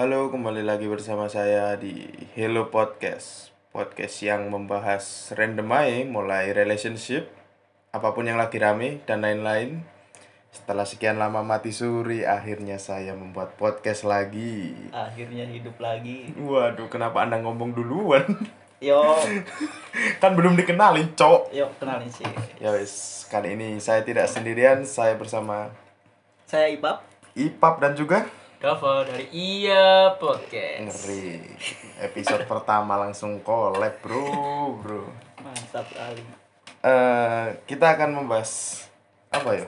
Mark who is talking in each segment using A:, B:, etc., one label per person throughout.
A: Halo, kembali lagi bersama saya di Hello Podcast. Podcast yang membahas random aja, mulai relationship, apa pun yang lagi rame, dan lain-lain. Setelah sekian lama mati suri, akhirnya saya membuat podcast lagi.
B: akhirnya hidup lagi
A: Waduh, kenapa Anda ngomong duluan?
B: yo
A: kan belum dikenalin, cok.
B: yo kenalin sih
A: Ya wis, kali ini saya tidak sendirian, saya bersama
B: saya Ibab
A: Ipap dan juga
C: Dava dari Iya Podcast.
A: Ngeri. Episode pertama langsung collab, bro, bro.
B: mantap kali
A: eh kita akan membahas apa ya?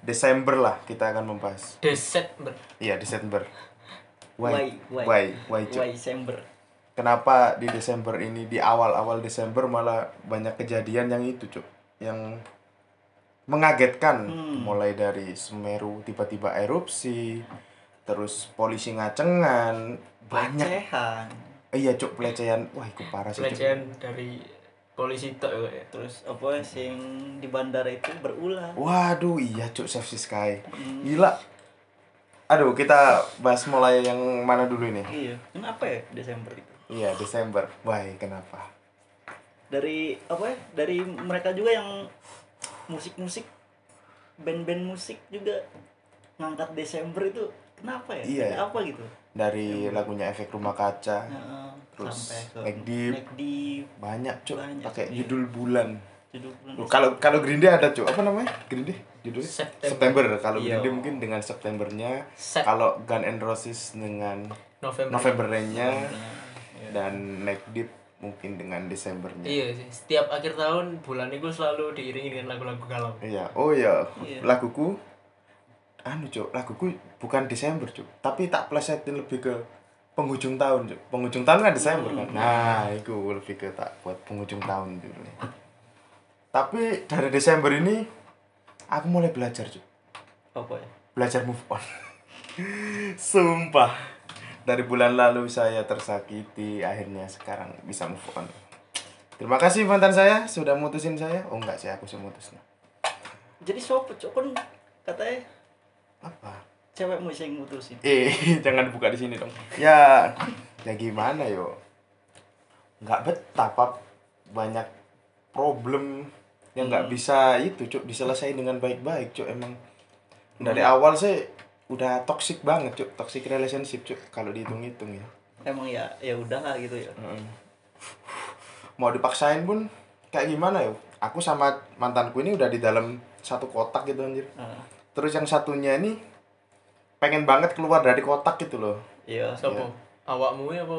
A: Desember lah kita akan membahas.
C: Desember.
A: Iya Desember.
B: Why? Why?
A: Why? Why?
B: Why Sember
A: Kenapa di Desember ini di awal-awal Desember malah banyak kejadian yang itu cuk, yang mengagetkan.
B: Hmm.
A: Mulai dari Semeru tiba-tiba erupsi, terus polisi ngacengan, banyak.
B: pelecehan
A: Eh, iya cuk pelecehan. Wah itu parah sih. Cuk.
C: Pelecehan dari polisi tok ya.
B: terus apa sing di bandara itu berulah
A: Waduh, iya cuk Save Sky.
B: Hmm.
A: Gila. Aduh, kita bahas mulai yang mana dulu ini?
B: iya kenapa ya Desember itu
A: Iya, Desember. Wah, kenapa?
B: dari apa ya dari mereka juga yang musik-musik band-band musik juga ngangkat Desember itu kenapa ya
A: Iya.
B: Apa gitu
A: Dari lagunya Efek Rumah Kaca,
B: Nah,
A: Terus Neck Deep. Banyak cuk pakai
B: iya.
A: judul bulan.
B: judul bulan
A: Kalau kalau Green Day ada cuk, apa namanya? Green Day judulnya?
C: September.
A: September. Kalau
B: Iya.
A: Green Day mungkin dengan Septembernya.
C: Set
A: Kalau Gun N' Roses dengan
C: November.
A: Novembernya
B: Iya.
A: dan Neck Deep mungkin dengan Desembernya.
C: Iya sih. Setiap akhir tahun bulan itu selalu diiringi dengan lagu-lagu galau.
A: Iya, oh iya,
B: Iya.
A: laguku anu cuk, laguku bukan Desember cuk, tapi tak plesetin lebih ke penghujung tahun cuk. Penghujung tahun kan Desember kan. Nah, itu lebih ke tak buat penghujung tahun dulu. Tapi dari Desember ini aku mulai belajar cuk,
B: apa ya
A: belajar move on. Sumpah. Dari bulan lalu saya tersakiti, akhirnya sekarang bisa move on. Terima kasih mantan saya sudah mutusin saya. Oh enggak sih aku sih mutus.
B: jadi siapa cok kan katanya
A: Apa?
B: cewekmu sih mutusin
A: Eh, jangan buka di sini dong. Ya, ya gimana yo? Nggak betah, Pap. Banyak problem yang nggak bisa itu, Cuk, diselesaikan dengan baik-baik, Cuk. Emang dari awal sih udah toxic banget, Cuk. Toxic relationship, Cuk. Kalau dihitung-hitung ya.
B: emang ya ya udahlah gitu ya
A: Mm. Mau dipaksain pun kayak gimana yo? Aku sama mantanku ini udah di dalam satu kotak gitu anjir.
B: Nah,
A: Terus yang satunya ini pengen banget keluar dari kotak gitu loh.
B: iya
C: Sopo? Awakmu ya apa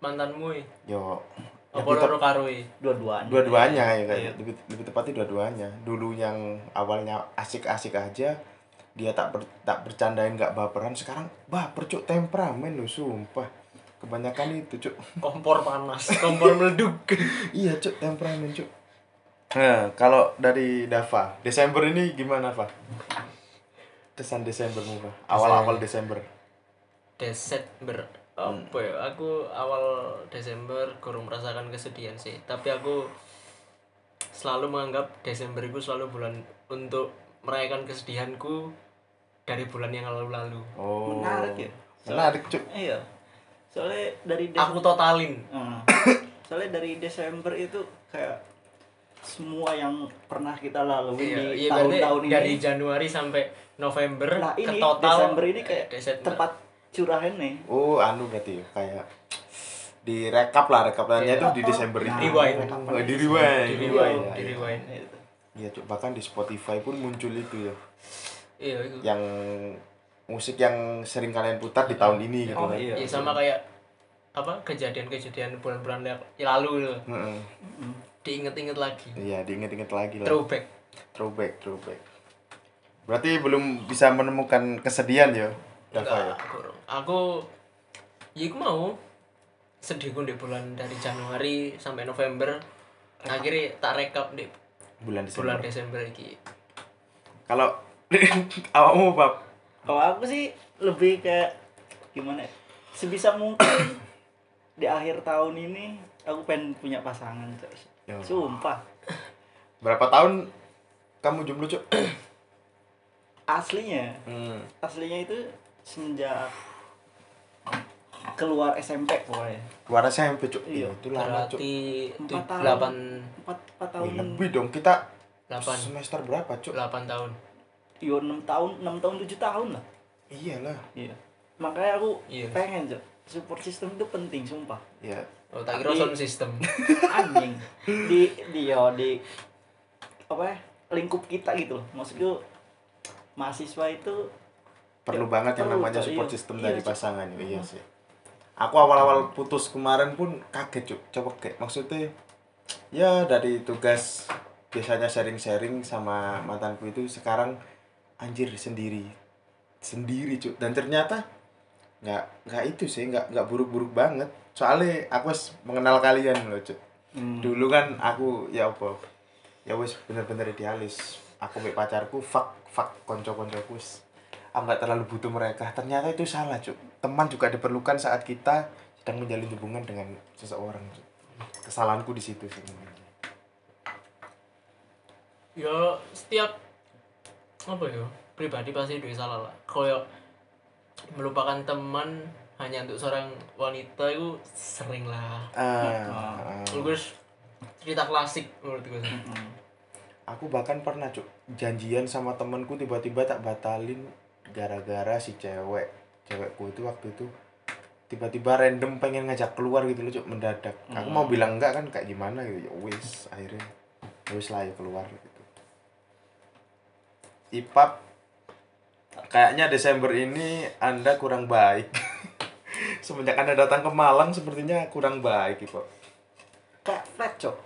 C: mantanmu ya?
A: Yo,
C: Apa
A: tep-
C: loro karo ya?
B: dua-duanya
A: dua-duanya ya kayak
B: Iya.
A: lebih lebih tepatnya dua-duanya. Dulu yang awalnya asik-asik aja, dia tak ber, tak bercandain nggak baperan. Sekarang baper cuk temperamen lo sumpah. Kebanyakan itu cuk.
C: Kompor panas, kompor meleduk.
A: iya cuk temperamen cuk. Nah, kalau dari Dava, Desember ini gimana, Pak? Kesan Desembermu, Pak? Awal-awal Desember.
C: Desember apa ya aku awal Desember kurang merasakan kesedihan sih tapi aku selalu menganggap Desember itu selalu bulan untuk merayakan kesedihanku dari bulan yang lalu-lalu
A: Oh.
B: menarik ya
A: Menarik, cuk.
B: iya soalnya dari
C: aku totalin
B: Hmm. soalnya dari Desember itu kayak semua yang pernah kita lalui
C: iya,
B: di
C: iya berarti
B: tahun-tahun ini
C: dari Januari sampai November
B: nah
C: ke
B: ini
C: total
B: Desember ini kayak
C: Desember.
B: tempat curahan nih
A: Oh, anu berarti ya, kayak di rekap lah rekapannya
C: Iya.
A: itu di Desember ini.
C: Rewind.
A: Oh, di rewind.
C: Di
A: Iya,
C: rewind,
A: iya,
C: di
A: iya.
C: rewind.
B: Gitu.
A: Iya, Cuk. bahkan di Spotify pun muncul itu ya.
C: Iya itu
A: Yang musik yang sering kalian putar di tahun ini gitu
B: Oh,
A: kan.
B: iya.
C: Iya, sama kayak apa kejadian-kejadian bulan-bulan yang lalu gitu.
A: Heeh.
C: diinget-inget lagi
A: Iya, diinget-inget lagi lah.
C: throwback
A: Throwback, throwback. Berarti belum bisa menemukan kesedihan ya, Dava ya.
C: Aku ya aku mau sedihku di bulan dari Januari sampai November akhirnya tak rekap di
A: Bulan Desember.
C: bulan Desember ini
A: Kalau awakmu, Pap,
B: kalau aku sih lebih kayak gimana ya, sebisa mungkin di akhir tahun ini aku pengen punya pasangan coy.
A: Yo.
B: sumpah
A: berapa tahun kamu jomblo, Cuk?
B: aslinya
A: Hmm.
B: aslinya itu semenjak keluar SMP pokoknya
A: Keluar SMP cuk.
B: Iya.
A: Itu lama cuk.
C: berarti
B: Empat tahun.
C: delapan
B: empat empat tahun
A: lebih dong kita
C: delapan
A: semester berapa cuk?
C: delapan tahun
B: yo enam tahun enam tahun tujuh tahun lah.
A: Iyalah.
B: iya. Makanya aku
C: Iya.
B: pengen cok. Support system itu penting sumpah.
A: Ya.
C: oh tak kira
B: Tapi-
C: sound system.
B: Anjing. Di di yo di apa ya lingkup kita gitu loh. Maksudku mahasiswa itu
A: perlu
B: Ya,
A: banget yang
B: perlu,
A: namanya support
B: Iya.
A: system
B: Iya,
A: dari pasangan iya sih. Aku awal-awal putus kemarin pun kaget cuk coba kayak maksudnya ya dari tugas biasanya sharing-sharing sama mantanku itu sekarang anjir sendiri. Sendiri cuk. Dan ternyata nggak nggak itu sih nggak nggak buruk-buruk banget. Soalnya aku mengenal kalian loh cuk.
B: Hmm.
A: dulu kan aku ya apa ya wis bener-bener idealis. Aku mbak pacarku fuck fuck konco-koncoku aku nggak terlalu butuh mereka. Ternyata itu salah cuk. Teman juga diperlukan saat kita sedang menjalin hubungan dengan seseorang cuk. Kesalahanku di situ sih.
C: Ya setiap apa ya? Pribadi pasti dua salah lah. Koyo melupakan teman hanya untuk seorang wanita itu sering lah.
A: Ah, ah.
C: Terus cerita klasik menurut gue. Sih.
A: Aku bahkan pernah cuk janjian sama temanku tiba-tiba tak batalin gara-gara si cewek. Cewekku itu waktu itu tiba-tiba random pengen ngajak keluar gitu loh cuk mendadak. Aku mau bilang enggak kan kayak gimana gitu. Ya wis akhirnya ya wis lah ya keluar. gitu Ipap kayaknya Desember ini anda kurang baik. Semenjak anda datang ke Malang sepertinya kurang baik Ipap
B: kayak flat cok.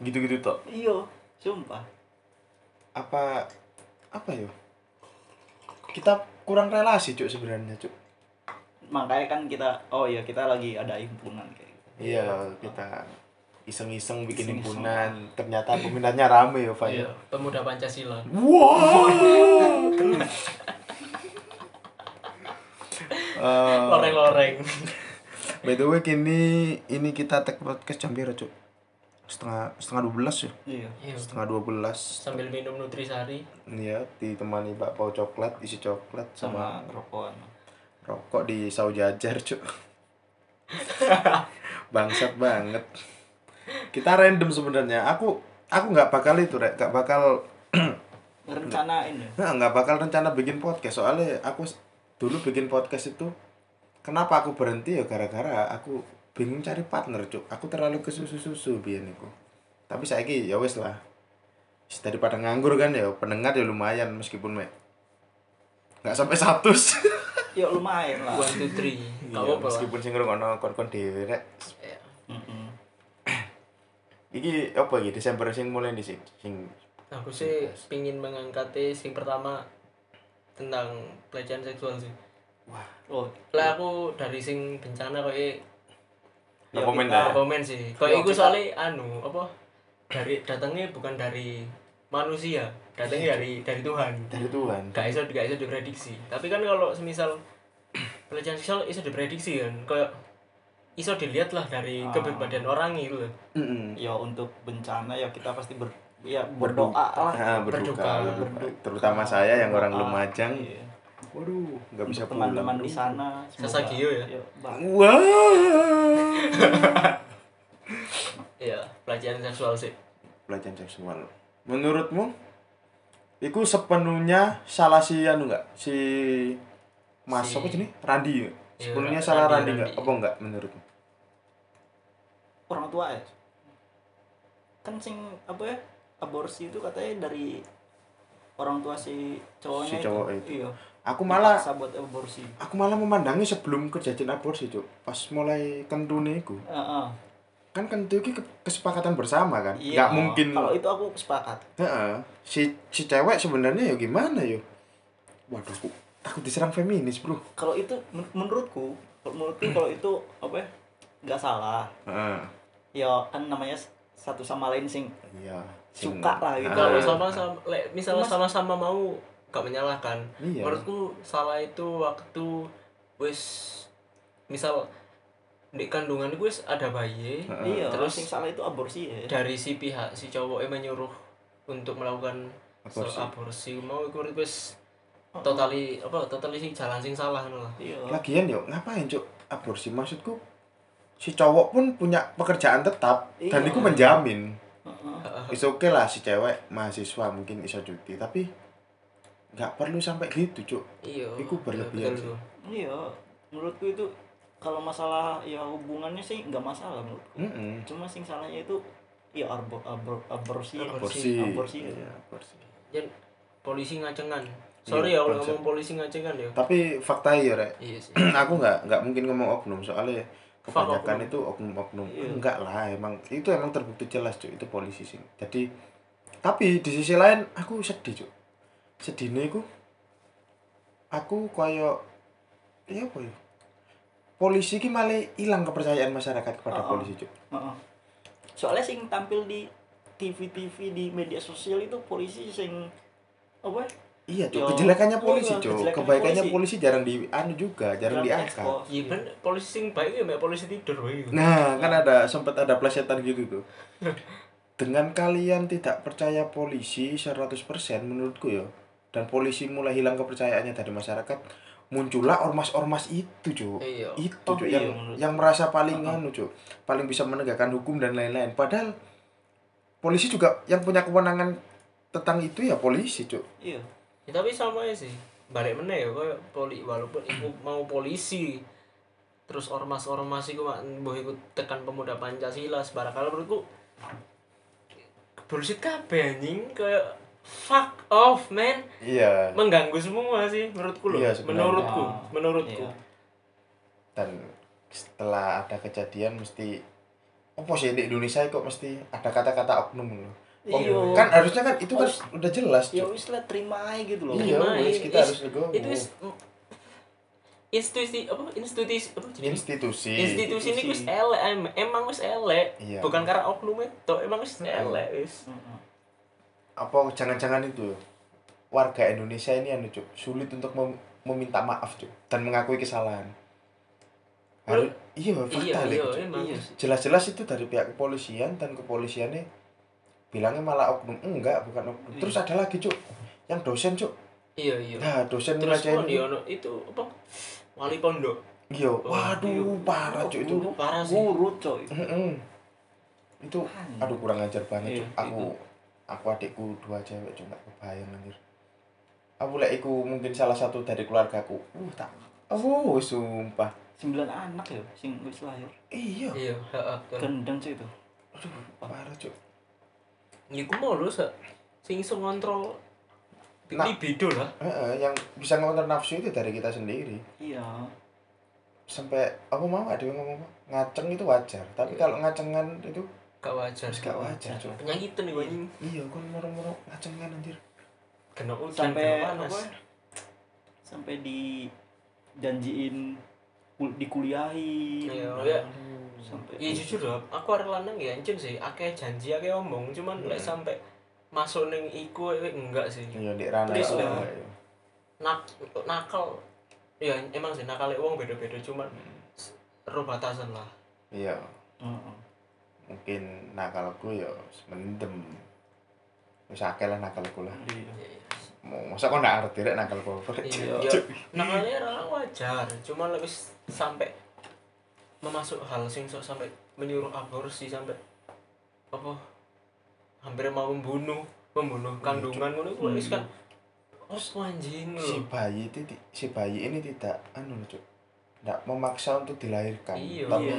A: Gitu-gitu toh
B: iya sumpah.
A: Apa apa yo? Kita kurang relasi cuk sebenarnya cuk
B: makanya kan kita oh iya kita lagi ada himpunan kayak gitu.
A: Iya kita iseng-iseng bikin himpunan. Ternyata peminatnya rame ya Pak
C: Iya,
A: ya
C: pemuda Pancasila.
A: wow. Eh,
C: Loreng-loreng.
A: by the way kini ini kita tag podcast jam berapa cuk? Setengah setengah dua belas ya?
B: Iya.
C: Iya.
A: setengah dua belas.
C: Sambil minum nutrisari.
A: Iya, ditemani bakpao coklat, isi coklat sama
B: sama rokokan
A: rokok di saus jajar cuk. Bangsat banget kita random sebenarnya. Aku aku nggak bakal itu rek. Nggak bakal
B: ngerencanain ya?
A: Nah, nggak bakal rencana bikin podcast. Soalnya aku dulu bikin podcast itu kenapa aku berhenti ya? Gara-gara aku bingung cari partner cuk. Aku terlalu ke susu susu biar niku. Tapi saya ya wes lah. Daripada nganggur kan ya pendengar ya lumayan meskipun mek. Nggak sampai satu.
B: Ya lumayan lah.
C: One, two, three.
A: Iya, meskipun sing ngrungokno kon-kon dhewe rek.
C: Iya.
A: Iki apa iki Desember sing mulai di sing sing
C: Aku sih pingin mengangkat sing pertama tentang pelecehan seksual sih.
B: oh
C: Lah aku dari sing bencana kok
B: Ya,
A: komen dah.
C: komen sih. Kok iku soalnya anu apa? Dari datangnya bukan dari manusia, datangnya dari dari Tuhan.
A: dari Tuhan.
C: Gak iso gak iso diprediksi. Tapi kan kalau semisal pelecehan seksual iso diprediksi kan. Kayak iso dilihat lah dari
B: Ah.
C: kepribadian orang gitu loh.
A: Heeh.
B: ya untuk bencana ya kita pasti ber ya berdoa lah
A: Ah,
C: berduka,
A: berduka, berduka.
B: berduka.
A: Terutama saya yang orang. Lumajang.
B: Iya.
A: Waduh, nggak bisa pulang.
B: teman-teman di sana
C: Sasagio ya?
B: bang.
A: Wah.
C: Iya, pelecehan seksual sih.
A: Pelecehan seksual. Menurutmu Iku sepenuhnya salah si anu enggak? Si Mas
C: Si-
A: apa sih Randi. ya?
C: Iya,
A: Sepenuhnya salah Randi
C: Randi.
A: enggak? Apa enggak menurutmu?
B: Orang tua ya. Kan sing apa ya aborsi itu katanya dari orang tua si cowoknya
A: Si cowok itu.
B: iya.
A: Aku malah
B: buat aborsi.
A: Aku malah memandangi sebelum kejadian aborsi cuk. Pas mulai kentune iku.
B: Heeh.
A: kan kentu ke- kesepakatan bersama kan?
B: Iya,
A: nggak mungkin
B: kalau itu aku sepakat.
A: Heeh. si si cewek sebenarnya ya gimana yo waduh aku takut diserang feminis bro.
B: Kalau itu men- menurutku menurutku kalau itu apa ya nggak salah
A: Heeh.
B: ya kan namanya satu sama lain sing
A: iya Sing-
B: Suka lah gitu.
C: Kalau sama-sama le, misalnya
B: Mas-
C: sama-sama mau gak menyalahkan.
A: Iya.
C: Menurutku salah itu waktu wis misal di kandungan itu wis ada bayi
A: Heeh.
B: iya
C: Terus-
B: sing salah itu aborsi ya
C: dari si pihak si cowok yang menyuruh untuk melakukan
A: Aborsi.
C: aborsi, mau iku menurutku wis totali apa totali sing jalan sing salah ngono lah
B: iya
A: lagian yo ngapain cuk aborsi maksudku si cowok pun punya pekerjaan tetap dan
B: Iya.
A: itu menjamin.
B: Heeh.
A: It's okay lah si cewek mahasiswa mungkin iso cuti tapi nggak perlu sampai gitu cuk.
C: Iya
A: Iku berlebihan
C: betul,
A: sih.
B: iya menurutku itu kalau masalah ya hubungannya sih nggak masalah menurutku.
A: Mm-mm.
B: cuma sing salahnya itu ya arbor arbor aborsi.
A: Aborsi.
B: Aborsi.
A: Iya, aborsi.
C: Jan, polisi ngacengan sorry ya kalau ngomong polisi ngacengan ya.
A: Tapi fakta ya rek.
C: Iya sih.
A: Aku nggak nggak mungkin ngomong oknum soalnya kebanyakan
C: oknum.
A: itu oknum-oknum
B: Iya.
A: enggak lah emang itu emang terbukti jelas cuy itu polisi sih jadi tapi di sisi lain aku sedih cuy sedihnya aku aku koyo ya apa ya polisi ki malah hilang kepercayaan masyarakat kepada
B: oh.
A: polisi cuy
B: Heeh. soalnya sing tampil di TV TV di media sosial itu polisi sing apa ya?
A: Iya
B: Yo,
A: kejelekannya polisi
B: kejelekannya
A: kebaikannya
B: polisi.
A: polisi. jarang di anu juga jarang diangkat
C: iya ben polisi sing baik ya polisi tidur baik
A: Nah, kan ada sempat ada plesetan gitu tuh. Dengan kalian tidak percaya polisi 100% menurutku ya dan polisi mulai hilang kepercayaannya dari masyarakat, muncullah ormas-ormas itu, Cuk.
C: Iya.
A: Itu,
B: Oh,
A: Cuk,
B: iya,
A: yang
B: menurut-
A: yang merasa paling
B: Uh-uh.
A: anu, Cuk. Paling bisa menegakkan hukum dan lain-lain. Padahal polisi juga yang punya kewenangan tentang itu ya polisi, Cuk.
B: iya
C: Ya, tapi sama ya sih balik meneh ya kayak poli walaupun iku mau polisi terus ormas-ormas iku mak mbah iku tekan pemuda Pancasila sebarang kalau menurutku bullshit kabeh anjing kayak fuck off man
A: Iya.
C: mengganggu semua sih menurutku loh
A: Iya, sebenarnya.
C: menurutku
B: Ah,
C: menurutku
B: iya.
A: Dan setelah ada kejadian mesti apa sih di Indonesia kok mesti ada kata-kata oknum loh. Oh,
B: Iya.
A: kan harusnya kan itu kan
B: Harus-
A: udah jelas
B: ya wis lah terima aja gitu loh.
A: Iya,
C: Terima,
A: wis,
C: is-
A: kita harus legowo.
C: itu is institusi apa? Institusi apa jenis
A: institusi.
C: Institusi ini wis elek em- emang wis elek.
A: Iya.
C: bukan karena oknum itu emang wis elek wis.
A: Apa jangan-jangan itu? Warga Indonesia ini anu cuk sulit untuk mem- meminta maaf cuk dan mengakui kesalahan. Harus iya fakta
C: iya iya
B: Iya.
A: jelas-jelas itu dari pihak kepolisian dan kepolisiannya bilangnya malah oknum. Enggak bukan oknum.
B: Iya.
A: terus ada lagi cuk. Yang dosen cuk.
C: Iya iya.
A: Nah dosen
C: terus dia ono itu apa? Wali pondok.
A: Iya.
C: Oh,
A: waduh
B: iya.
A: parah cuk itu.
B: Guru-
C: parah sih.
A: Mm-mm. itu aduh kurang ajar banget
B: Iya,
A: Cuk. aku
B: itu.
A: aku adikku dua cewek cuma kebayang anjir. Aku lek iku mungkin salah satu dari keluargaku. Uh tak. Oh sumpah.
B: Sembilan anak ya sing wis lahir.
A: Iya.
C: Iya
B: gendeng cuy itu.
A: Aduh parah cuk
C: iku mau lu sa sing iso ngontrol
A: Nah.
C: libido lah
A: Heeh, yang bisa ngontrol nafsu itu dari kita sendiri.
B: Iya.
A: Sampai aku mau ada yang ngomong ngaceng itu wajar tapi
C: Iya.
A: kalau ngacengan itu
C: gak wajar
A: gak wajar cuk.
C: Penyakit nih anjing
A: iya kan moro-moro ngacengan anjir.
C: Kena hujan
B: sampai sampai di janjiin kul- dikuliahin.
C: Iya ya
B: sampai
C: ya jujur lah aku arek lanang ya anjing sih. Akeh janji akeh omong cuman lek
A: Hmm.
C: sampai masuk ning iku eh, enggak sih.
A: Iya di ranah iya.
C: nak nakal. Ya emang sih nakal wong beda-beda cuman ro batasan lah.
A: Iya.
B: Heeh.
A: mungkin nakalku ya mendem wis akeh lah nakalku lah.
B: Iya.
A: Masa kok nggak arti rek nakalku apa
C: iya ya, nakalnya orang wajar cuman lebih sampai memasuk hal sing sok sampai menyuruh aborsi sampai apa? Hampir mau membunuh membunuh kandungan ngono iku wis kan opo anjing
A: si bayi itu si bayi ini tidak anu cuk. Tidak memaksa untuk dilahirkan.
C: Iya.
A: tapi
B: Iya.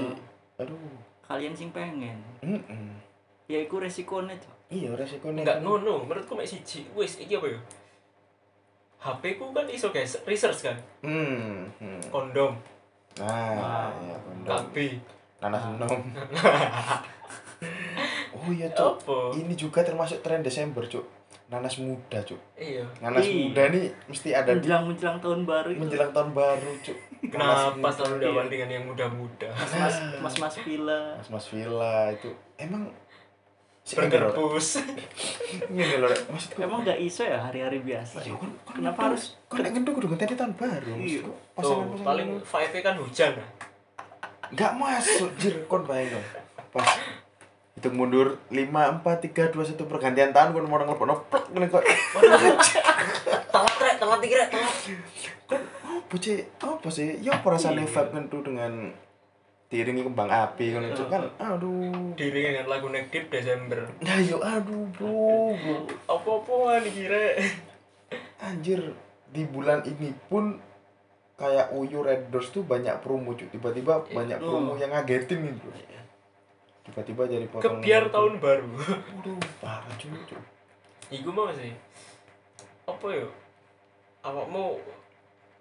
A: aduh.
B: Kalian sing pengen.
A: Mm
B: ya iku resikonya tuh
A: iya resikonya
C: enggak
A: kan-
C: ngono menurutku mek siji wis iki apa ya HP ku kan iso guys research kan?
A: Hmm, hmm.
C: kondom
A: nah,
B: Nah,
A: iya kondom
C: KB
A: nanas enom oh iya cuk.
C: Apa?
A: Ini juga termasuk tren Desember cuk. Nanas muda cuk.
C: Iya.
A: Nanas
B: Iya.
A: muda nih mesti ada di
B: menjelang menjelang tahun baru itu.
A: menjelang tahun baru cuk.
C: Kenapa selalu
B: Iya.
C: dawan dengan yang muda-muda?
B: Mas mas mas villa.
A: Mas mas villa itu. Emang si ini loh maksudku
B: emang nggak iso ya hari-hari biasa
A: Iya, kan, kan
B: Kenapa harus-
A: kan nek ngeduk kudu ngenteni tahun baru
B: Iya.
A: maksudku.
C: Tuh
A: pasangan-pasangan
C: paling five kan hujan.
A: Nggak masuk jir kon bayang dong. Pas hitung mundur 5 4 3 2 1 pergantian tahun kon mau ngelepon plek ngene kok.
C: Telat rek telat iki rek telat
A: kan apa sih apa sih? Ya
B: Iya.
A: vibe kan tuh dengan diiringi kembang api kan itu kan aduh.
C: Diri dengan lagu Nekdip Desember.
A: Nah yo aduh bro. Bro.
C: Apa-apaan iki rek?
A: Anjir di bulan ini pun kayak Uyu Red Doors tuh banyak promo cuy tiba-tiba
C: Iya.
A: banyak promo yang ngagetin gitu tiba-tiba jadi potong
C: kebiar tahun baru.
A: Aduh, parah cuy cuy
C: iku mau sih. Apa yo? Awakmu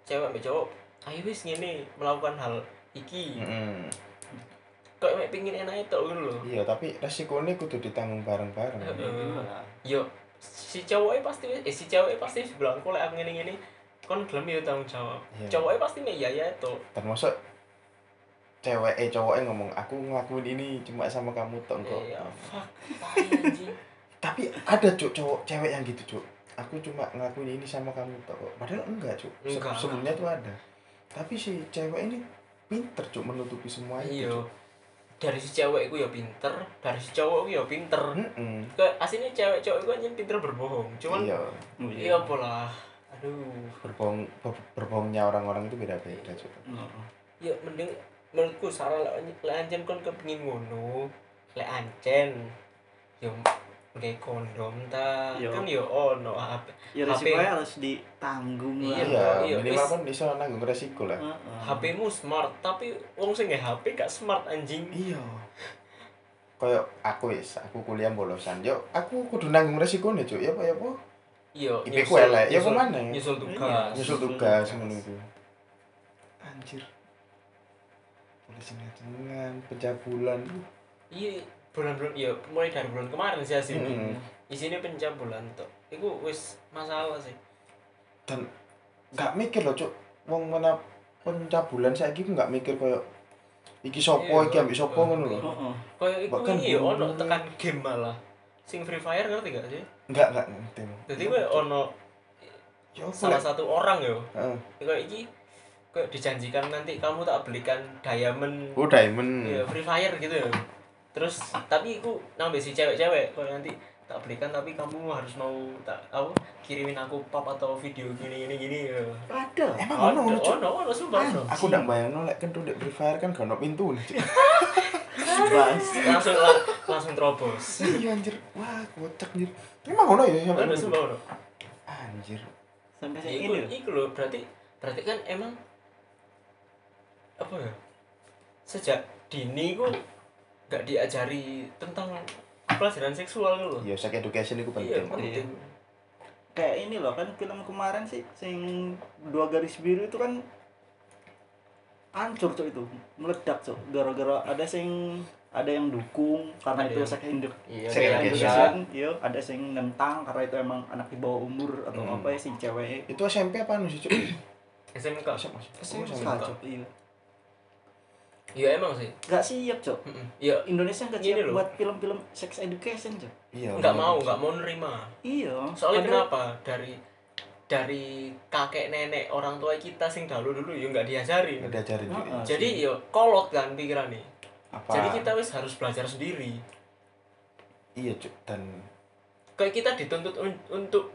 C: cewek mbak cowok ayo wis ngene melakukan hal iki.
A: Mm-mm.
C: kok mek pingin enak itu ngono lho.
A: Iya tapi resikonya kudu ditanggung bareng-bareng.
C: Heeh. yo si cowoknya pasti eh si ceweknya pasti bilang kok lek aku ngene ngene kon gelem yo tanggung jawab.
A: Iya.
C: cowoknya pasti mek iya ya itu.
A: Termasuk cewek eh cowoknya ngomong aku ngelakuin ini cuma sama kamu tok kok.
C: Iya fuck anjing.
A: Tapi ada cuk cowok cewek yang gitu cuk. Aku cuma ngelakuin ini sama kamu tok kok. Padahal enggak cuk. Se- sebelumnya tuh ada. Tapi si cewek ini pinter cuk menutupi semua itu
C: iya.
A: Cuk.
C: Dari si cewek itu ya pinter dari si cowok itu ya pinter.
A: Mm-mm.
C: ke aslinya cewek cowok itu anjing pinter berbohong cuman
A: iya.
B: Oh,
C: iya. apa lah aduh.
A: Berbohong ber- berbohongnya orang-orang itu beda-beda cuk.
B: Oh.
C: ya mending menurutku salah lek lek ancen kon kepengin ngono lek ancen yo nggak kondom ta.
B: Yo.
C: kan yo ono HP
B: Ya
C: HP.
B: resikonya harus ditanggung lah.
C: Iya,
A: iya
C: iya,
A: minimal
C: wis.
A: kan bisa nanggung resiko lah.
B: Heeh.
C: HP-mu smart tapi wong sing nggak HP gak smart anjing.
A: Iya. Kayak aku wis aku kuliah bolosan. Yo aku kudu nanggung resiko nih cuk. Ya apa ya apa?
C: Iya
A: IP ku elek. Ya
C: nyusul-
A: ke mana
C: nyusul
B: Iya.
C: tugas
A: nyusul tugas. ngono itu anjir. Polisi dengan pencabulan
C: iya bulan-bulan iya mulai dari bulan kemarin sih asli
A: Mm-mm.
C: isinya pencabulan tuh itu wis masalah sih.
A: Dan nggak mikir loh cuk. Wong mana pencabulan saya gitu nggak mikir kayak iki sopo
C: Iya,
A: iki ambek sopo ngono lho
B: Heeh.
C: kayak itu
A: Bahkan
C: ini ya ono tekan game malah. Sing Free Fire ngerti gak sih?
A: Nggak nggak ngerti.
C: Jadi gue ono
A: ya
C: salah satu orang yo.
A: Heeh.
C: kayak iki kayak dijanjikan nanti kamu tak belikan diamond.
A: Oh diamond.
C: Ya Free Fire gitu ya terus tapi aku nambah si cewek-cewek kalau nanti tak belikan tapi kamu harus mau tak apa kirimin aku pap atau video gini gini gini ya
B: Ada.
A: emang ono ono
C: oh
A: cuk?
C: no ono sumpah ono.
A: aku udah bayang no lek kentut dek Free Fire kan gak ono pintu nih
C: langsung la- langsung terobos.
A: Iya anjir. Wah kocak anjir. Emang ono ya sampai
C: ono sumpah ono.
A: Anjir.
B: Sampai saya
C: iku
B: ini
C: iku loh berarti berarti kan emang apa ya sejak dini ku gak diajari tentang pelajaran seksual loh
A: ya sex education itu
C: iya
A: penting
C: penting
B: Kayak ini loh kan film kemarin sih sing dua garis biru itu kan hancur tuh itu meledak tuh gara-gara ada sing ada yang dukung karena
C: Ada
B: itu
C: yang-
B: sex edu
C: iya
B: Sex
A: education.
B: iya ada sing nentang karena itu emang anak di bawah umur atau
A: Hmm.
B: apa ya sing cewek
A: itu SMP apa anu sih cuk
C: SMK
A: SMA sih?
C: SMP.
A: Oh, SMP.
B: kacau iya
C: emang sih.
B: Gak siap cok.
C: Iya.
B: Indonesia gak
C: Gini
B: siap
C: loh.
B: buat film-film sex education cok.
A: Iya bener.
C: mau nggak mau nerima.
B: Iya.
C: Soalnya
B: Padahal-
C: kenapa? Dari dari kakek nenek orang tua kita sing dahulu dulu ya nggak diajari.
A: Nggak diajarin Cuk.
B: Heeh.
C: jadi yo kolot kan pikiran nih
A: apa?
C: Jadi kita wis harus belajar sendiri.
A: Iya cuk. Dan
C: kayak kita dituntut un- untuk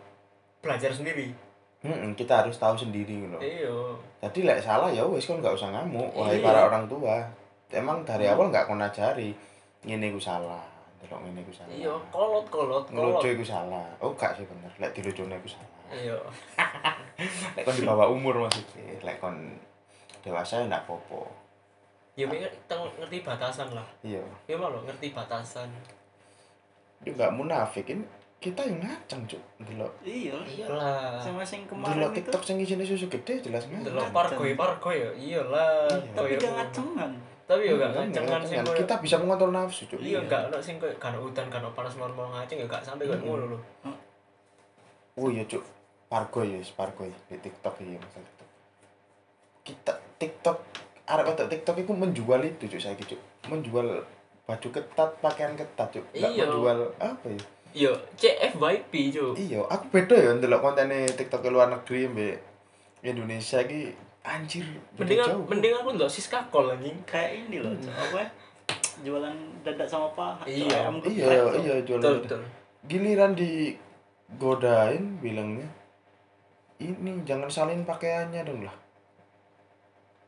C: belajar sendiri
A: mm, kita harus tahu sendiri gitu
C: iya
A: Jadi lek salah ya wis kon nggak usah ngamuk wahai
C: Iya.
A: para orang tua. Emang dari awal nggak kon ajari ngene iku salah, delok ngene iku salah.
C: iya kolot kolot kolot
A: Ngelucu iku salah. Oh gak sih bener, lek dilucune iku salah.
C: iya
A: Lek kon di bawah umur maksudnya, lek kon dewasa ya ndak apa-apa.
C: ya kita ngerti batasan lah
A: Iya.
C: ya malah ngerti batasan
A: Dia nggak munafik ini kita yang ngacang cuk. Delok.
B: Iya.
C: Iyalah.
B: Sama sing kemarin itu.
A: TikTok sing isine susu gede jelas
C: delok
A: ngacang.
C: pargoy pargoy ya. Iyalah.
A: Iya.
B: tapi gak ngacengan
C: tapi ya gak sing
A: ngacengan.
C: koyo-
A: kita bisa mengontrol nafsu cuk.
C: iya enggak ono sing koyo kan udan kan panas normal ngaceng ya gak sampai koyo
A: Mm-mm.
C: ngono lho.
A: Oh. Iya cuk, Pargoy ya, Pargoy di TikTok iya masalah TikTok. Kita TikTok, arek wedok TikTok itu menjual itu cuk saya cuk, menjual baju ketat, pakaian ketat cuk, nggak
C: Iya.
A: menjual apa ya?
C: Yo, CFYP cuk.
A: Iya, aku beda ya ndelok kontennya TikTok luar negeri mbek Indonesia iki anjir.
C: Mending
A: jauh.
C: mending aku ndelok Siska Kol anjing.
B: kayak ini loh Cok. apa ya jualan dadak sama paha Cok.
C: Iya.
A: Iya, iya jualan.
C: Betul betul.
A: Giliran di godain bilangnya ini jangan salin pakaiannya dong lah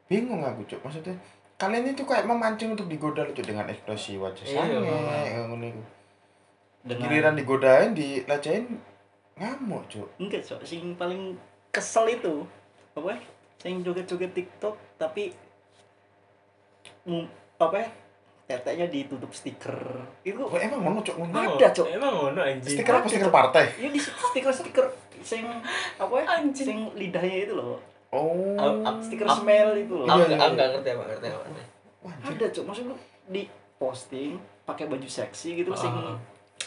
A: bingung aku cuk maksudnya kalian itu kayak memancing untuk digoda lucu dengan ekspresi wajah
C: Iya,
A: sange ngono iku.
B: Dengan
A: giliran digodain dilecehin ngamuk cuk
B: enggak cok sing paling kesel itu apa ya? sing joget-joget TikTok tapi apa ya teteknya ditutup stiker itu
A: oh, emang ngono cuk ngono
B: Ada, Cok.
C: Emang ngono anjing.
A: stiker apa stiker partai
B: ya di stiker stiker sing apa ya
C: Anjing.
B: sing lidahnya itu loh
A: oh
C: ap-
B: stiker
C: Ap-
B: smell itu loh
C: Aku
A: Iya,
C: nggak
A: iya,
C: nggak ngerti apa ngerti apa.
B: Ada cok maksud lu di posting pakai baju seksi gitu sing
C: Ah.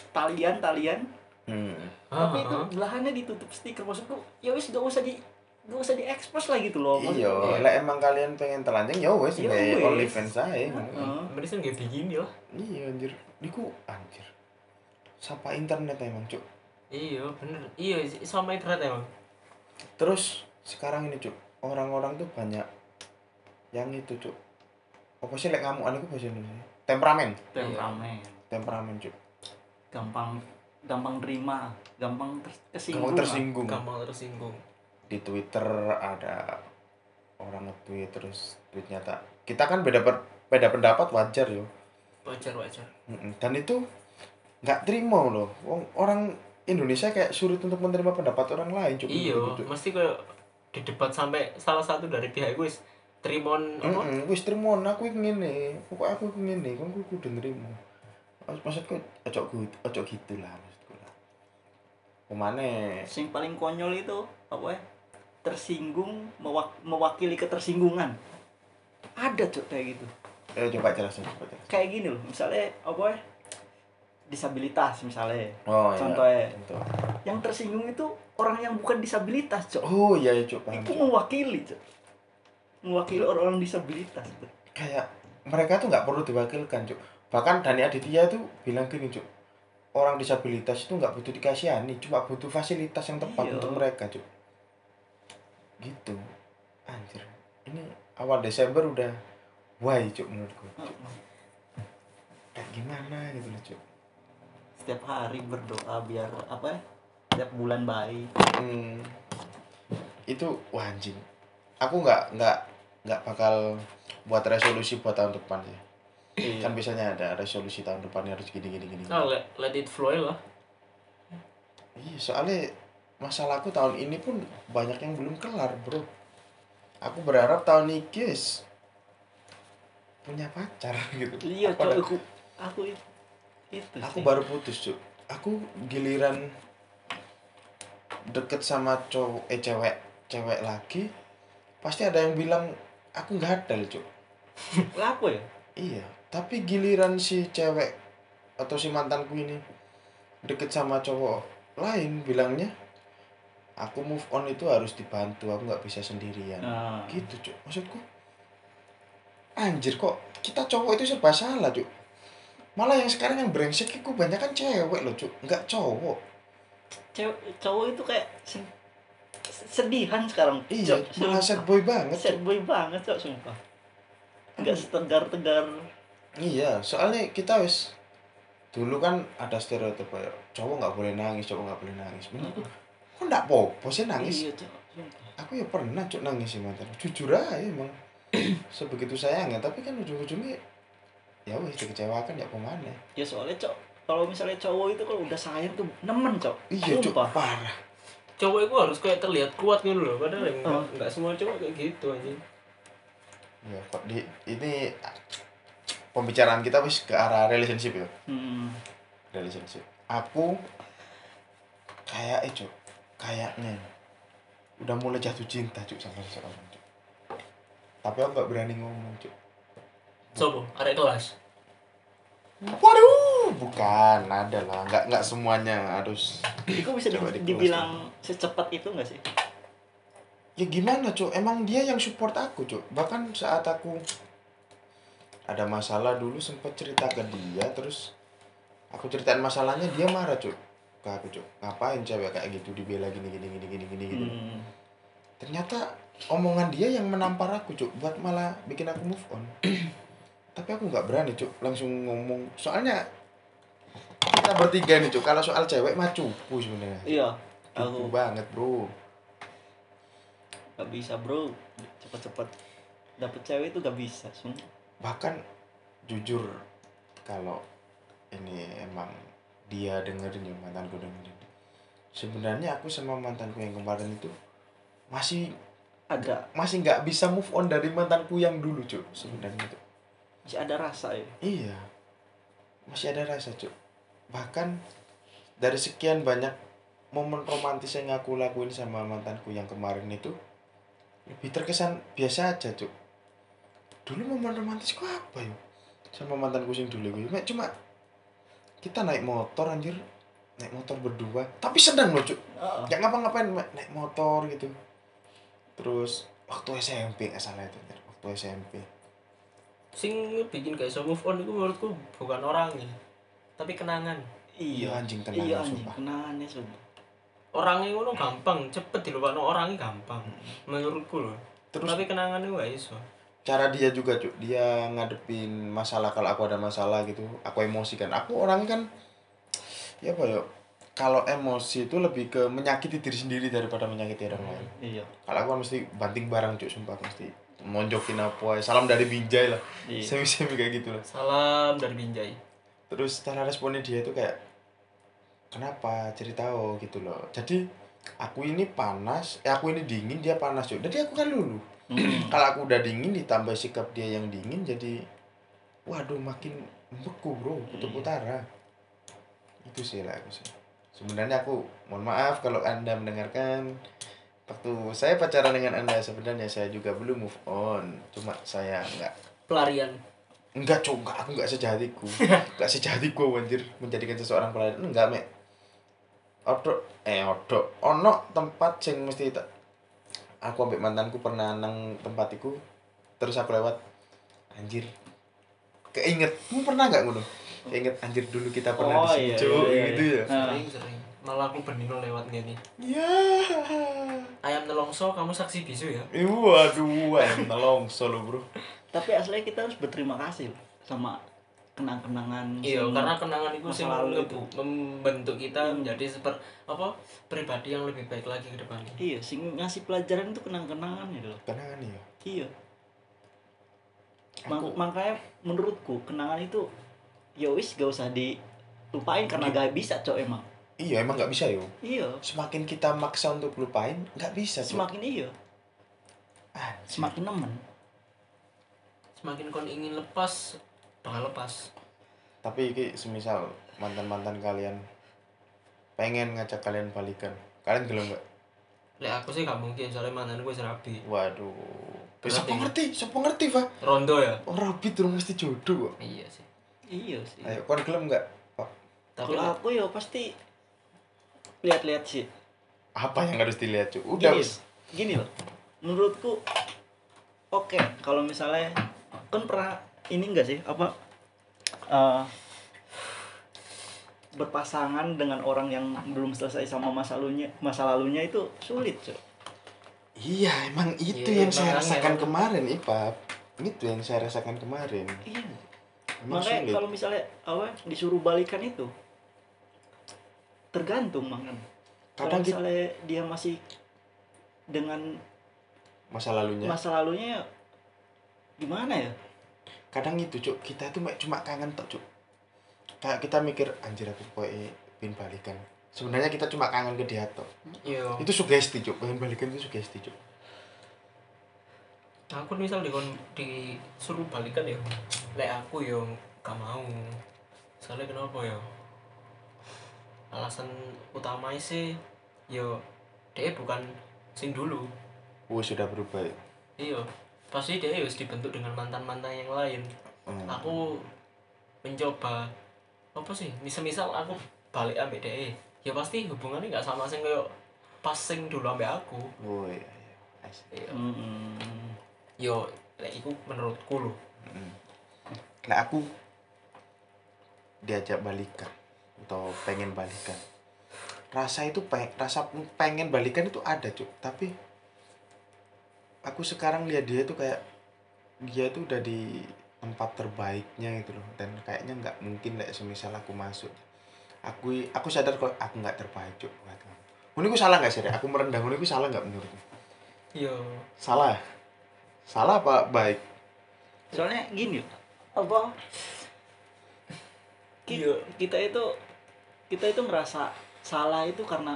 B: Talian talian
A: hmm.
B: tapi
C: Ah,
B: itu
C: ah.
B: belahannya ditutup stiker maksudku ya wis gak usah di gak usah diekspos lah gitu loh
A: iya
B: Maksudku,
A: lah emang kalian pengen telanjang ya wes
B: Ya
A: kayak
B: wes.
A: OnlyFans saya
B: Heeh.
C: Mending kayak begini lah.
A: iya anjir niku anjir sapa internet emang cuk
C: Iya bener. Iya sama internet emang.
A: terus sekarang ini cuk orang-orang tuh banyak yang itu cuk apa sih lek ngamukan itu bahasa Indonesia temperamen
B: temperamen
A: temperamen cuk
B: gampang gampang terima gampang ter- tersinggung lah.
A: tersinggung
C: Gampang tersinggung.
A: di Twitter ada orang nge-tweet terus tweetnya tak kita kan beda per, beda pendapat wajar yo
C: Wajar wajar.
A: Dan itu nggak terima loh orang Indonesia kayak sulit untuk menerima pendapat orang lain cuk
C: Iya,
A: Gitu,
C: mesti kayak di debat sampai salah satu dari pihak gue trimon apa?
A: Mm-mm, wis terima aku iki ngene pokoknya aku ngene kan aku kudu nerima Mas- maksudku ojo ojo gitu lah maksudku lah. Ke mana
B: sing paling konyol itu apa ya? Tersinggung mewak- mewakili ketersinggungan. Ada cok kayak gitu.
A: Eh coba jelasin coba jelasin.
B: Kayak gini loh misalnya apa ya? Disabilitas misalnya.
A: Oh iya.
B: Contohnya.
A: Contoh.
B: yang tersinggung itu orang yang bukan disabilitas cok
A: oh iya iya paham
B: itu mewakili cok mewakili orang-orang disabilitas Cok.
A: kayak mereka tuh nggak perlu diwakilkan cuk bahkan Dani Aditya tuh bilang gini cuk orang disabilitas itu nggak butuh dikasihani cuma butuh fasilitas yang tepat
B: Iya.
A: untuk mereka cuk. Gitu. Anjir. Ini awal Desember udah why cuk menurutku kayak gimana gitu loh cuk.
B: Setiap hari berdoa biar apa ya setiap bulan baik.
A: Hmm, itu wah anjing. Aku nggak nggak nggak bakal buat resolusi buat tahun depan sih kan biasanya ada resolusi tahun depannya harus gini gini gini
C: Nah, let, let it flow lah.
A: iya soalnya masalahku tahun ini pun banyak yang belum kelar bro. Aku berharap tahun ini guys punya pacar gitu.
B: Iya
A: dah?
B: aku? aku itu itu
A: aku
B: sih.
A: baru putus cuk aku giliran deket sama cowok eh cewek cewek lagi pasti ada yang bilang aku gadal cuk
B: apa ya?
A: Iya tapi giliran si cewek atau si mantanku ini deket sama cowok lain bilangnya aku move on itu harus dibantu aku nggak bisa sendirian.
B: Nah,
A: gitu cuk. Maksudku anjir kok kita cowok itu serba salah cuk. Malah yang sekarang yang brengsek itu banyak kan cewek loh cuk. Nggak cowok.
B: Cewek cowok itu kayak se- sedihan sekarang
A: iya malah sad boy banget
B: sad boy banget cok sumpah. Nggak setegar tegar
A: iya soalnya kita wis dulu kan ada stereotip kayak cowok nggak boleh nangis cowok nggak boleh nangis. Menurutku kok nggak popo sih nangis?
B: Iya cok.
A: Aku ya pernah cuk nangis sih mantan jujur aja emang. Sebegitu sayangnya tapi kan ujung-ujungnya ya wis dikecewakan ya ke mana
B: ya soalnya cok kalau misalnya cowok itu kalau udah sayang tuh nemen cok.
A: Iya
B: Sumpah.
A: parah.
C: Cowok itu harus kayak terlihat kuat gitu loh, padahal
B: Oh.
C: enggak, enggak semua cowok kayak gitu anjing.
A: ya kok di ini pembicaraan kita wis ke arah relationship ya
B: hmm.
A: relationship. Aku kayak eh cuk kayaknya udah mulai jatuh cinta cuk sama seseorang cuk. Tapi aku gak berani ngomong cuk.
C: Sopo, arek kelas.
A: waduh bukan. Ada lah. Nggak nggak semuanya harus
B: itu bisa di-
A: Coba di-
B: dibilang secepat itu nggak sih?
A: Ya gimana cuk? Emang dia yang support aku cuk. Bahkan saat aku ada masalah dulu sempet cerita ke dia terus aku ceritain masalahnya dia marah cuk. Ke aku cuk. Ngapain cewek kayak gitu dibela gini gini gini gini gini gini?
B: Hmm.
A: ternyata omongan dia yang menampar aku cuk buat malah bikin aku move on. Tapi aku nggak berani cuk langsung ngomong. Soalnya kita bertiga nih cuk kalau soal cewek mah cupu sebenarnya.
B: Iya aku.
A: banget bro.
B: Gak bisa bro. Cepet-cepet dapet cewek itu gak bisa sumpah
A: bahkan jujur kalau ini emang dia dengerin ya mantanku dengerin. Sebenarnya aku sama mantanku yang kemarin itu masih
B: ada.
A: masih nggak bisa move on dari mantanku yang dulu cuy sebenarnya itu.
B: Masih ada rasa ya?
A: Iya. Masih ada rasa cuy bahkan dari sekian banyak momen romantis yang aku lakuin sama mantanku yang kemarin itu lebih terkesan biasa aja cuy dulu momen romantisku apa yuk sama mantanku sing dulu gue cuma kita naik motor anjir. Naik motor berdua. Tapi sedang loh cuy
B: Heeh.
A: nggak ngapa-ngapain naik motor gitu. Terus waktu SMP nggak salah itu anjir. waktu SMP
C: sing bikin gak iso move on itu menurutku bukan orangnya tapi kenangan.
A: Iya anjing tenang
B: iya anjing
A: sumpah.
B: kenangannya sumpah.
C: Orangnya ngono gampang cepet dilupakan orangnya gampang menurutku loh.
A: Terus
C: tapi kenangannya gak iso
A: cara dia juga cuy dia ngadepin masalah kalau aku ada masalah gitu. Aku emosi kan aku orangnya kan ya apa ya kalau emosi itu lebih ke menyakiti diri sendiri daripada menyakiti orang lain.
B: Iya.
A: Kalau aku kan mesti banting barang cuy sumpah. Mesti monjokin apa ya. salam dari binjai lah.
B: Iya.
A: Semi semi kayak gitu lah.
C: Salam dari Binjai.
A: Terus cara responnya dia itu kayak kenapa? Cerita oh gitu loh. Jadi aku ini panas eh aku ini dingin dia panas cuy jadi aku kan lulu. Kalau aku udah dingin ditambah sikap dia yang dingin jadi waduh makin beku bro kutub
B: Iya.
A: utara itu sih lah aku sih sebenarnya aku mohon maaf kalau anda mendengarkan waktu saya pacaran dengan anda sebenarnya saya juga belum move on cuma saya nggak
C: pelarian
A: Enggak, cok, enggak, aku enggak sejatiku. enggak sejatiku anjir menjadikan seseorang pelarian. Enggak, Mek. Odo, eh odo. Ono tempat sing mesti tak aku ambek mantanku pernah nang tempat iku terus aku lewat anjir keinget kamu pernah nggak ngono? Keinget anjir dulu kita pernah
B: Oh,
A: di sini
B: iya, iya, iya,
A: gitu ya.
B: Nah.
C: sering sering. Malah aku benino lewat gini
A: ya
C: ayam nelongso kamu saksi bisu ya?
A: Waduh ayam nelongso lo bro.
B: Tapi aslinya kita harus berterima kasih sama kenang-kenangan
C: iya karena kenangan itu sih membentuk kita menjadi seperti apa pribadi yang lebih baik lagi ke depannya.
B: Iya sing ngasih pelajaran itu kenang-kenangan gitu loh.
A: Kenangan ya
B: iya. Ma-
A: Aku-
B: makanya menurutku kenangan itu ya wis gak usah dilupain karena gak bisa cok emang.
A: Iya emang nggak bisa yo.
B: Iya.
A: Semakin kita maksa untuk lupain nggak bisa Cuk.
B: semakin iya.
A: Ah,
B: semakin nemen.
C: Semakin kon ingin lepas bakal lepas.
A: Tapi ini semisal mantan mantan kalian pengen ngajak kalian balikan. Kalian gelem nggak?
C: Lek aku sih gak mungkin soalnya mantan gue serabi.
A: Waduh.
C: Berarti-
A: siapa ngerti siapa ngerti pak.
C: Rondo ya?
A: Orang rapi terus mesti jodoh kok
C: iya sih.
B: Iya sih.
A: Ayo kalian gelem nggak Pak?
C: tapi
B: kalau aku ya pasti lihat-lihat sih.
A: Apa yang harus dilihat cuy udah
B: gini, gini loh. Menurutku oke kalau misalnya kan pernah ini enggak sih? Apa eh, berpasangan dengan orang yang belum selesai sama masa lalunya masa lalunya itu sulit cuy
A: iya emang itu
C: Iya,
A: yang saya rasakan kemarin ipap. Itu yang saya rasakan kemarin.
B: Iya.
A: Emang
B: makanya
A: sulit.
B: kalau misalnya apa disuruh balikan itu tergantung mangan kalau
A: kadang kita,
B: misalnya dia masih dengan
A: masa lalunya.
B: masa lalunya gimana ya
A: kadang itu cuk kita mek cuma kangen tok cuk. Kayak kita mikir anjir aku kok pin balikan. Sebenarnya kita cuma kangen ke dia tok.
C: Iya.
A: Itu sugesti cuk. Pengen balikan itu sugesti cuk.
C: Aku misal di disuruh balikan ya lek aku yo gak mau. Soalnya kenapa ya? Alasan utamanya sih yo dia bukan sing dulu.
A: Wah sudah berubah. Ya.
C: iya pasti dia harus dibentuk dengan mantan mantan yang lain
A: Hmm.
C: aku mencoba apa sih misal misal aku balik ambek dia ya pasti hubungannya nggak sama sing kayak pas sing dulu ambek aku
A: Oh iya iya.
C: Iya
B: Mm-mm.
C: yo lek iku menurutku loh
A: Mm. Nah aku diajak balikan atau pengen balikan. Rasa itu peng, rasa pengen balikan itu ada cuk. Tapi aku sekarang lihat dia tuh kayak dia tuh udah di tempat terbaiknya gitu loh dan kayaknya nggak mungkin lah semisal aku masuk aku aku sadar kok aku nggak terbaik cuk buat kamu. Ini aku salah nggak sih aku merendah ini aku salah nggak menurutmu
C: Iya.
A: Salah. Salah apa baik?
B: soalnya gini apa ki-
C: Iya.
B: kita itu kita itu merasa salah itu karena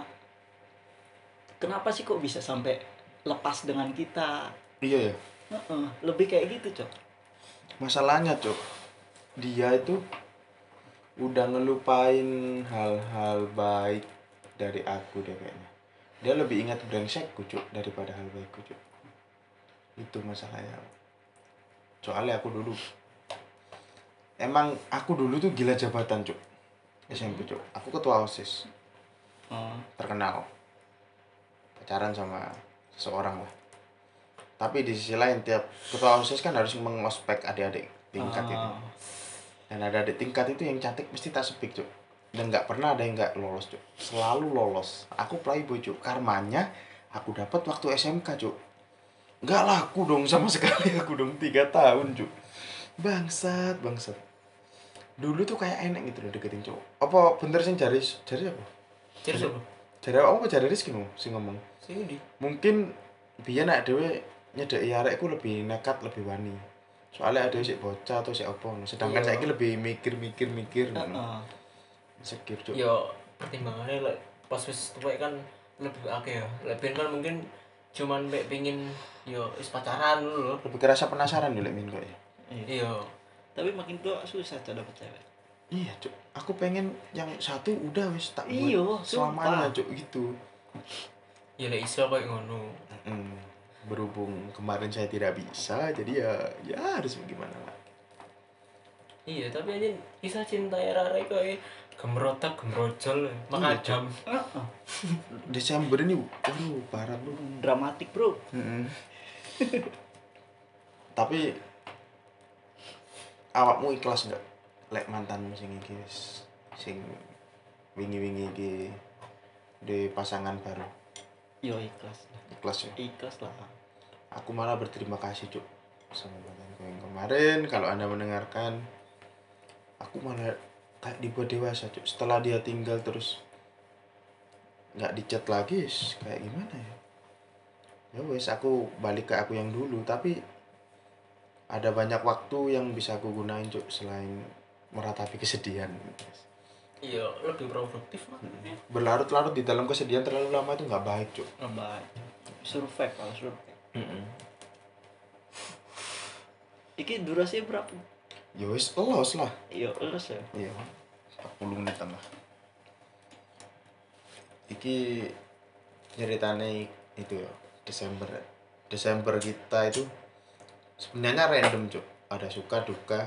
B: kenapa sih kok bisa sampai lepas dengan kita
A: Iya ya.
B: Heeh, lebih kayak gitu cok
A: Masalahnya, Cuk. Dia itu udah ngelupain hal-hal baik dari aku deh kayaknya. Dia lebih ingat brengsekku, Cuk, daripada hal baikku, Cuk. Itu masalahnya. Soalnya aku dulu Emang aku dulu tuh gila jabatan, Cuk. SMP, Cuk. Aku ketua OSIS,
B: oh,
A: terkenal. Pacaran sama seseorang lah. Tapi di sisi lain tiap ketua OSIS kan harus mengospek adik-adik tingkat itu.
B: ah,
A: Dan ada adik tingkat itu yang cantik mesti tak sepik, Cuk. Dan nggak pernah ada yang nggak lolos, Cuk. Selalu lolos. Aku playboy, Cuk. Karmanya aku dapat waktu SMK, Cuk. Nggak laku dong sama sekali aku dong tiga tahun, Cuk. Bangsat, bangsat. Dulu tuh kayak enak gitu loh deketin cowok. Apa bener sih jari jari apa?
C: Ciri siapa?
A: Jari apa jari Rizky ngomong sih ngomong.
C: Sing ndi?
A: Mungkin biar nak dewe nyedeki arekku lebih nekat lebih wani. Soalnya ada sih bocah atau sih apa. Sedangkan
C: Iya.
A: saya lebih mikir-mikir mikir.
B: heeh.
A: Sekir cuk.
C: Yo pertimbangannya lek pas wis tuwek kan lebih akeh ya. Lebih kan mungkin cuman mek pingin yo is pacaran dulu loh.
A: Lebih kerasa penasaran dulu min kok ya.
B: Iya.
C: Iya.
B: tapi makin tua susah cok dapet cewek
A: Iya cuk. Aku pengen yang satu udah wis tak
B: Iya,
A: selamanya cuk gitu.
C: Ya lek iso koyo ngono.
A: Mm, berhubung kemarin saya tidak bisa jadi ya ya harus bagaimana lah.
C: Iya, tapi anjing kisah cinta era koyo gemrotak gemrojol makadam.
B: Heeh.
A: Desember ini waduh parah bro.
B: dramatik bro.
A: Tapi awakmu ikhlas nggak lek mantanmu sing iki wis sing wingi-wingi iki di pasangan baru.
B: Yo ikhlas lah.
A: Ikhlas ya?
B: Ikhlas lah.
A: Aku malah berterima kasih cuk sama mantanku yang kemarin. Kalau anda mendengarkan aku malah kayak dibuat dewasa cuk. Setelah dia tinggal terus nggak dicat lagi kayak gimana ya? Ya wes aku balik ke aku yang dulu. Tapi ada banyak waktu yang bisa aku gunain cuk selain meratapi kesedihan
C: Iya, lebih produktif lah.
A: berlarut-larut di dalam kesedihan terlalu lama itu nggak baik cuk
B: ngebaik survive kalau survive iki durasi berapa
A: ya wes los lah
B: yo terus ya
A: Iya. 40 menitan lah. Iki ceritane itu ya Desember. Desember kita itu sebenarnya random, Cuk. Ada suka duka.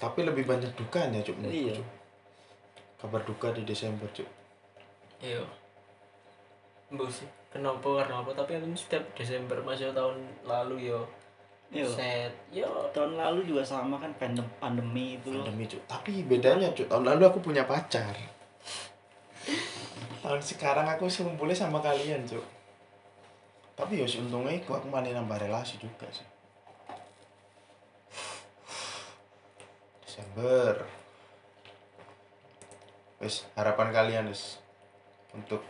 A: Tapi lebih banyak dukanya, Cuk.
B: Iya.
A: Cuk. Kabar duka di Desember, Cuk.
C: Iya. Mbok sih. Kenapa karena apa? Tapi kan setiap Desember masih tahun lalu yo.
B: Iya.
C: Set, yo.
B: tahun lalu juga sama kan pandem pandemi itu loh
A: Pandemi, Cuk. Tapi bedanya, Cuk. Tahun lalu aku punya pacar. Tahun sekarang aku sekumpulnya sama kalian, Cuk. Tapi ya untungnya aku, aku malah nambah relasi juga sih. Desember. Wes, harapan kalian, wes. Untuk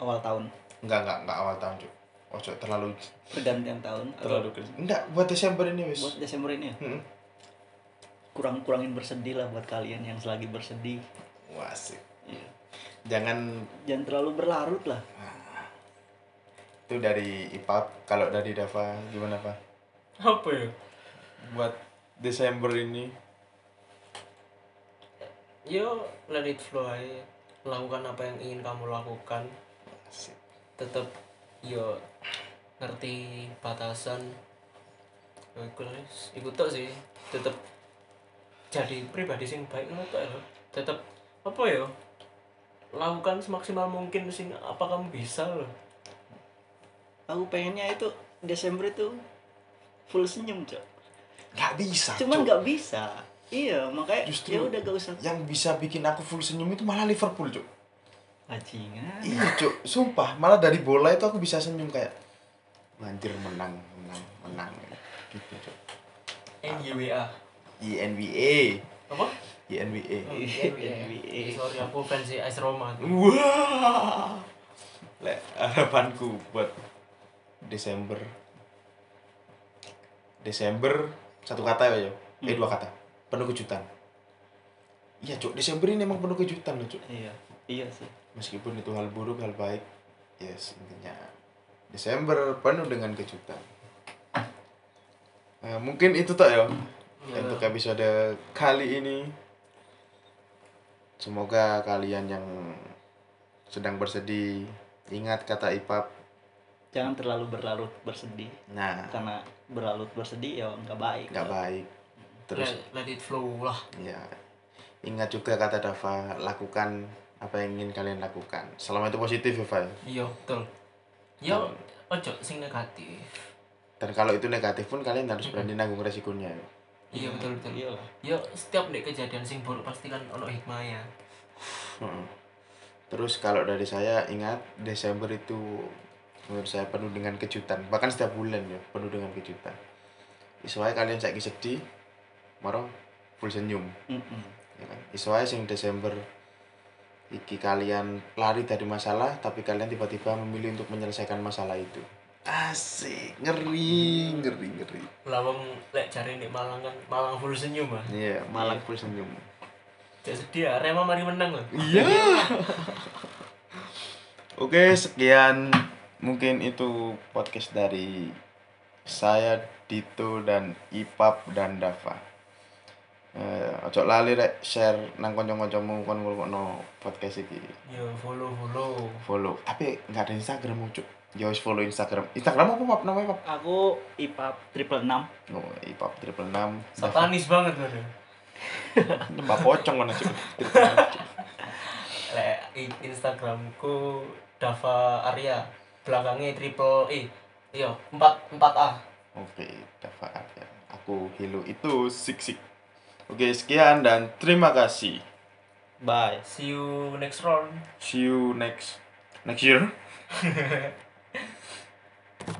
B: awal tahun
A: enggak enggak enggak awal tahun, Cuk. Ojo terlalu
B: pergantian tahun
A: terlalu kerja. Enggak, buat Desember ini, wes.
B: buat Desember ini ya
A: Hmm.
B: kurang kurangin bersedih lah buat kalian yang selagi bersedih
A: Wah, asik.
B: Iya.
A: Jangan
B: jangan terlalu berlarut lah
A: itu dari IPAP kalau dari Dava gimana Pak
C: Apa ya?
A: buat Desember ini
C: Yo, let it flow aja. Lakukan apa yang ingin kamu lakukan. Tetap yo ngerti batasan. Yo, ikut ikut tok sih. Tetap jadi pribadi sing baik ngono ya. Tetap apa ya? Lakukan semaksimal mungkin sing apa kamu bisa loh.
B: aku pengennya itu Desember itu full senyum cok
A: nggak bisa
B: cuman nggak bisa. Iya makanya
A: Justru-
B: ya udah gak usah.
A: yang bisa bikin aku full senyum itu malah Liverpool cuk
B: bajingan.
A: Iya cuk sumpah malah dari bola itu aku bisa senyum kayak anjir menang menang menang. Gitu cuk
C: NYWA.
A: INBA
C: Apa?
A: INBA
C: Oh,
B: NBA.
C: Sorry aku fans AS Roma.
A: wah. Lek harapanku buat Desember. Desember satu kata ya yo eh dua kata. Penuh kejutan. Iya cuk. Desember ini emang penuh kejutan loh cuk.
B: Iya. Iya sih.
A: Meskipun itu hal buruk hal baik yes intinya Desember penuh dengan kejutan. Nah, mungkin itu tak ya
C: Ya.
A: untuk episode kali ini. Semoga kalian yang sedang bersedih ingat kata Ipap
B: jangan terlalu berlarut bersedih.
A: Nah.
B: Karena berlarut bersedih ya nggak baik.
A: Nggak baik. Terus
C: let, let it flow lah.
A: Ya ingat juga kata Dava lakukan apa yang ingin kalian lakukan. Selama itu positif ya Fai
C: iya betul. Yo ojo sing negatif.
A: Dan kalau itu negatif pun kalian harus berani nanggung resikonya
C: iya betul betul.
B: Iya. Lah
C: yo setiap nih kejadian sing buruk pasti kan ono hikmahnya.
A: Heeh. terus kalau dari saya ingat Desember itu menurut saya penuh dengan kejutan. Bahkan setiap bulan ya penuh dengan kejutan. Iswai kalian saya sedih marah full senyum.
B: Mm-mm.
A: ya kan? Iswai sing Desember iki kalian lari dari masalah tapi kalian tiba-tiba memilih untuk menyelesaikan masalah itu. Asik ngeri ngeri ngeri.
C: Lawang lek cari nih Malang kan Malang full senyum ah.
A: Iya malang full senyum.
C: Cek sedih ya Rema mari menang loh
A: iya. Oke sekian mungkin itu podcast dari saya Dito dan Ipap dan Dava. Eh ojo lali rek share nang kanca-kancamu kon ngrungokno podcast iki.
C: Yo follow follow.
A: Follow. Tapi nggak ada Instagram cuk. Ya wis follow Instagram. Instagram apa pap? Namanya pap
B: aku ipap triple enam.
A: Oh ipap triple enam.
C: Satanis banget loh
A: mbak pocong mana cuk?
C: Instagramku Dava Arya belakangnya triple E. Iya empat empat A.
A: Oke Dava ya. Aku Hilo itu sik sik. Oke sekian dan terima kasih.
B: Bye.
C: See you next round.
A: See you next next year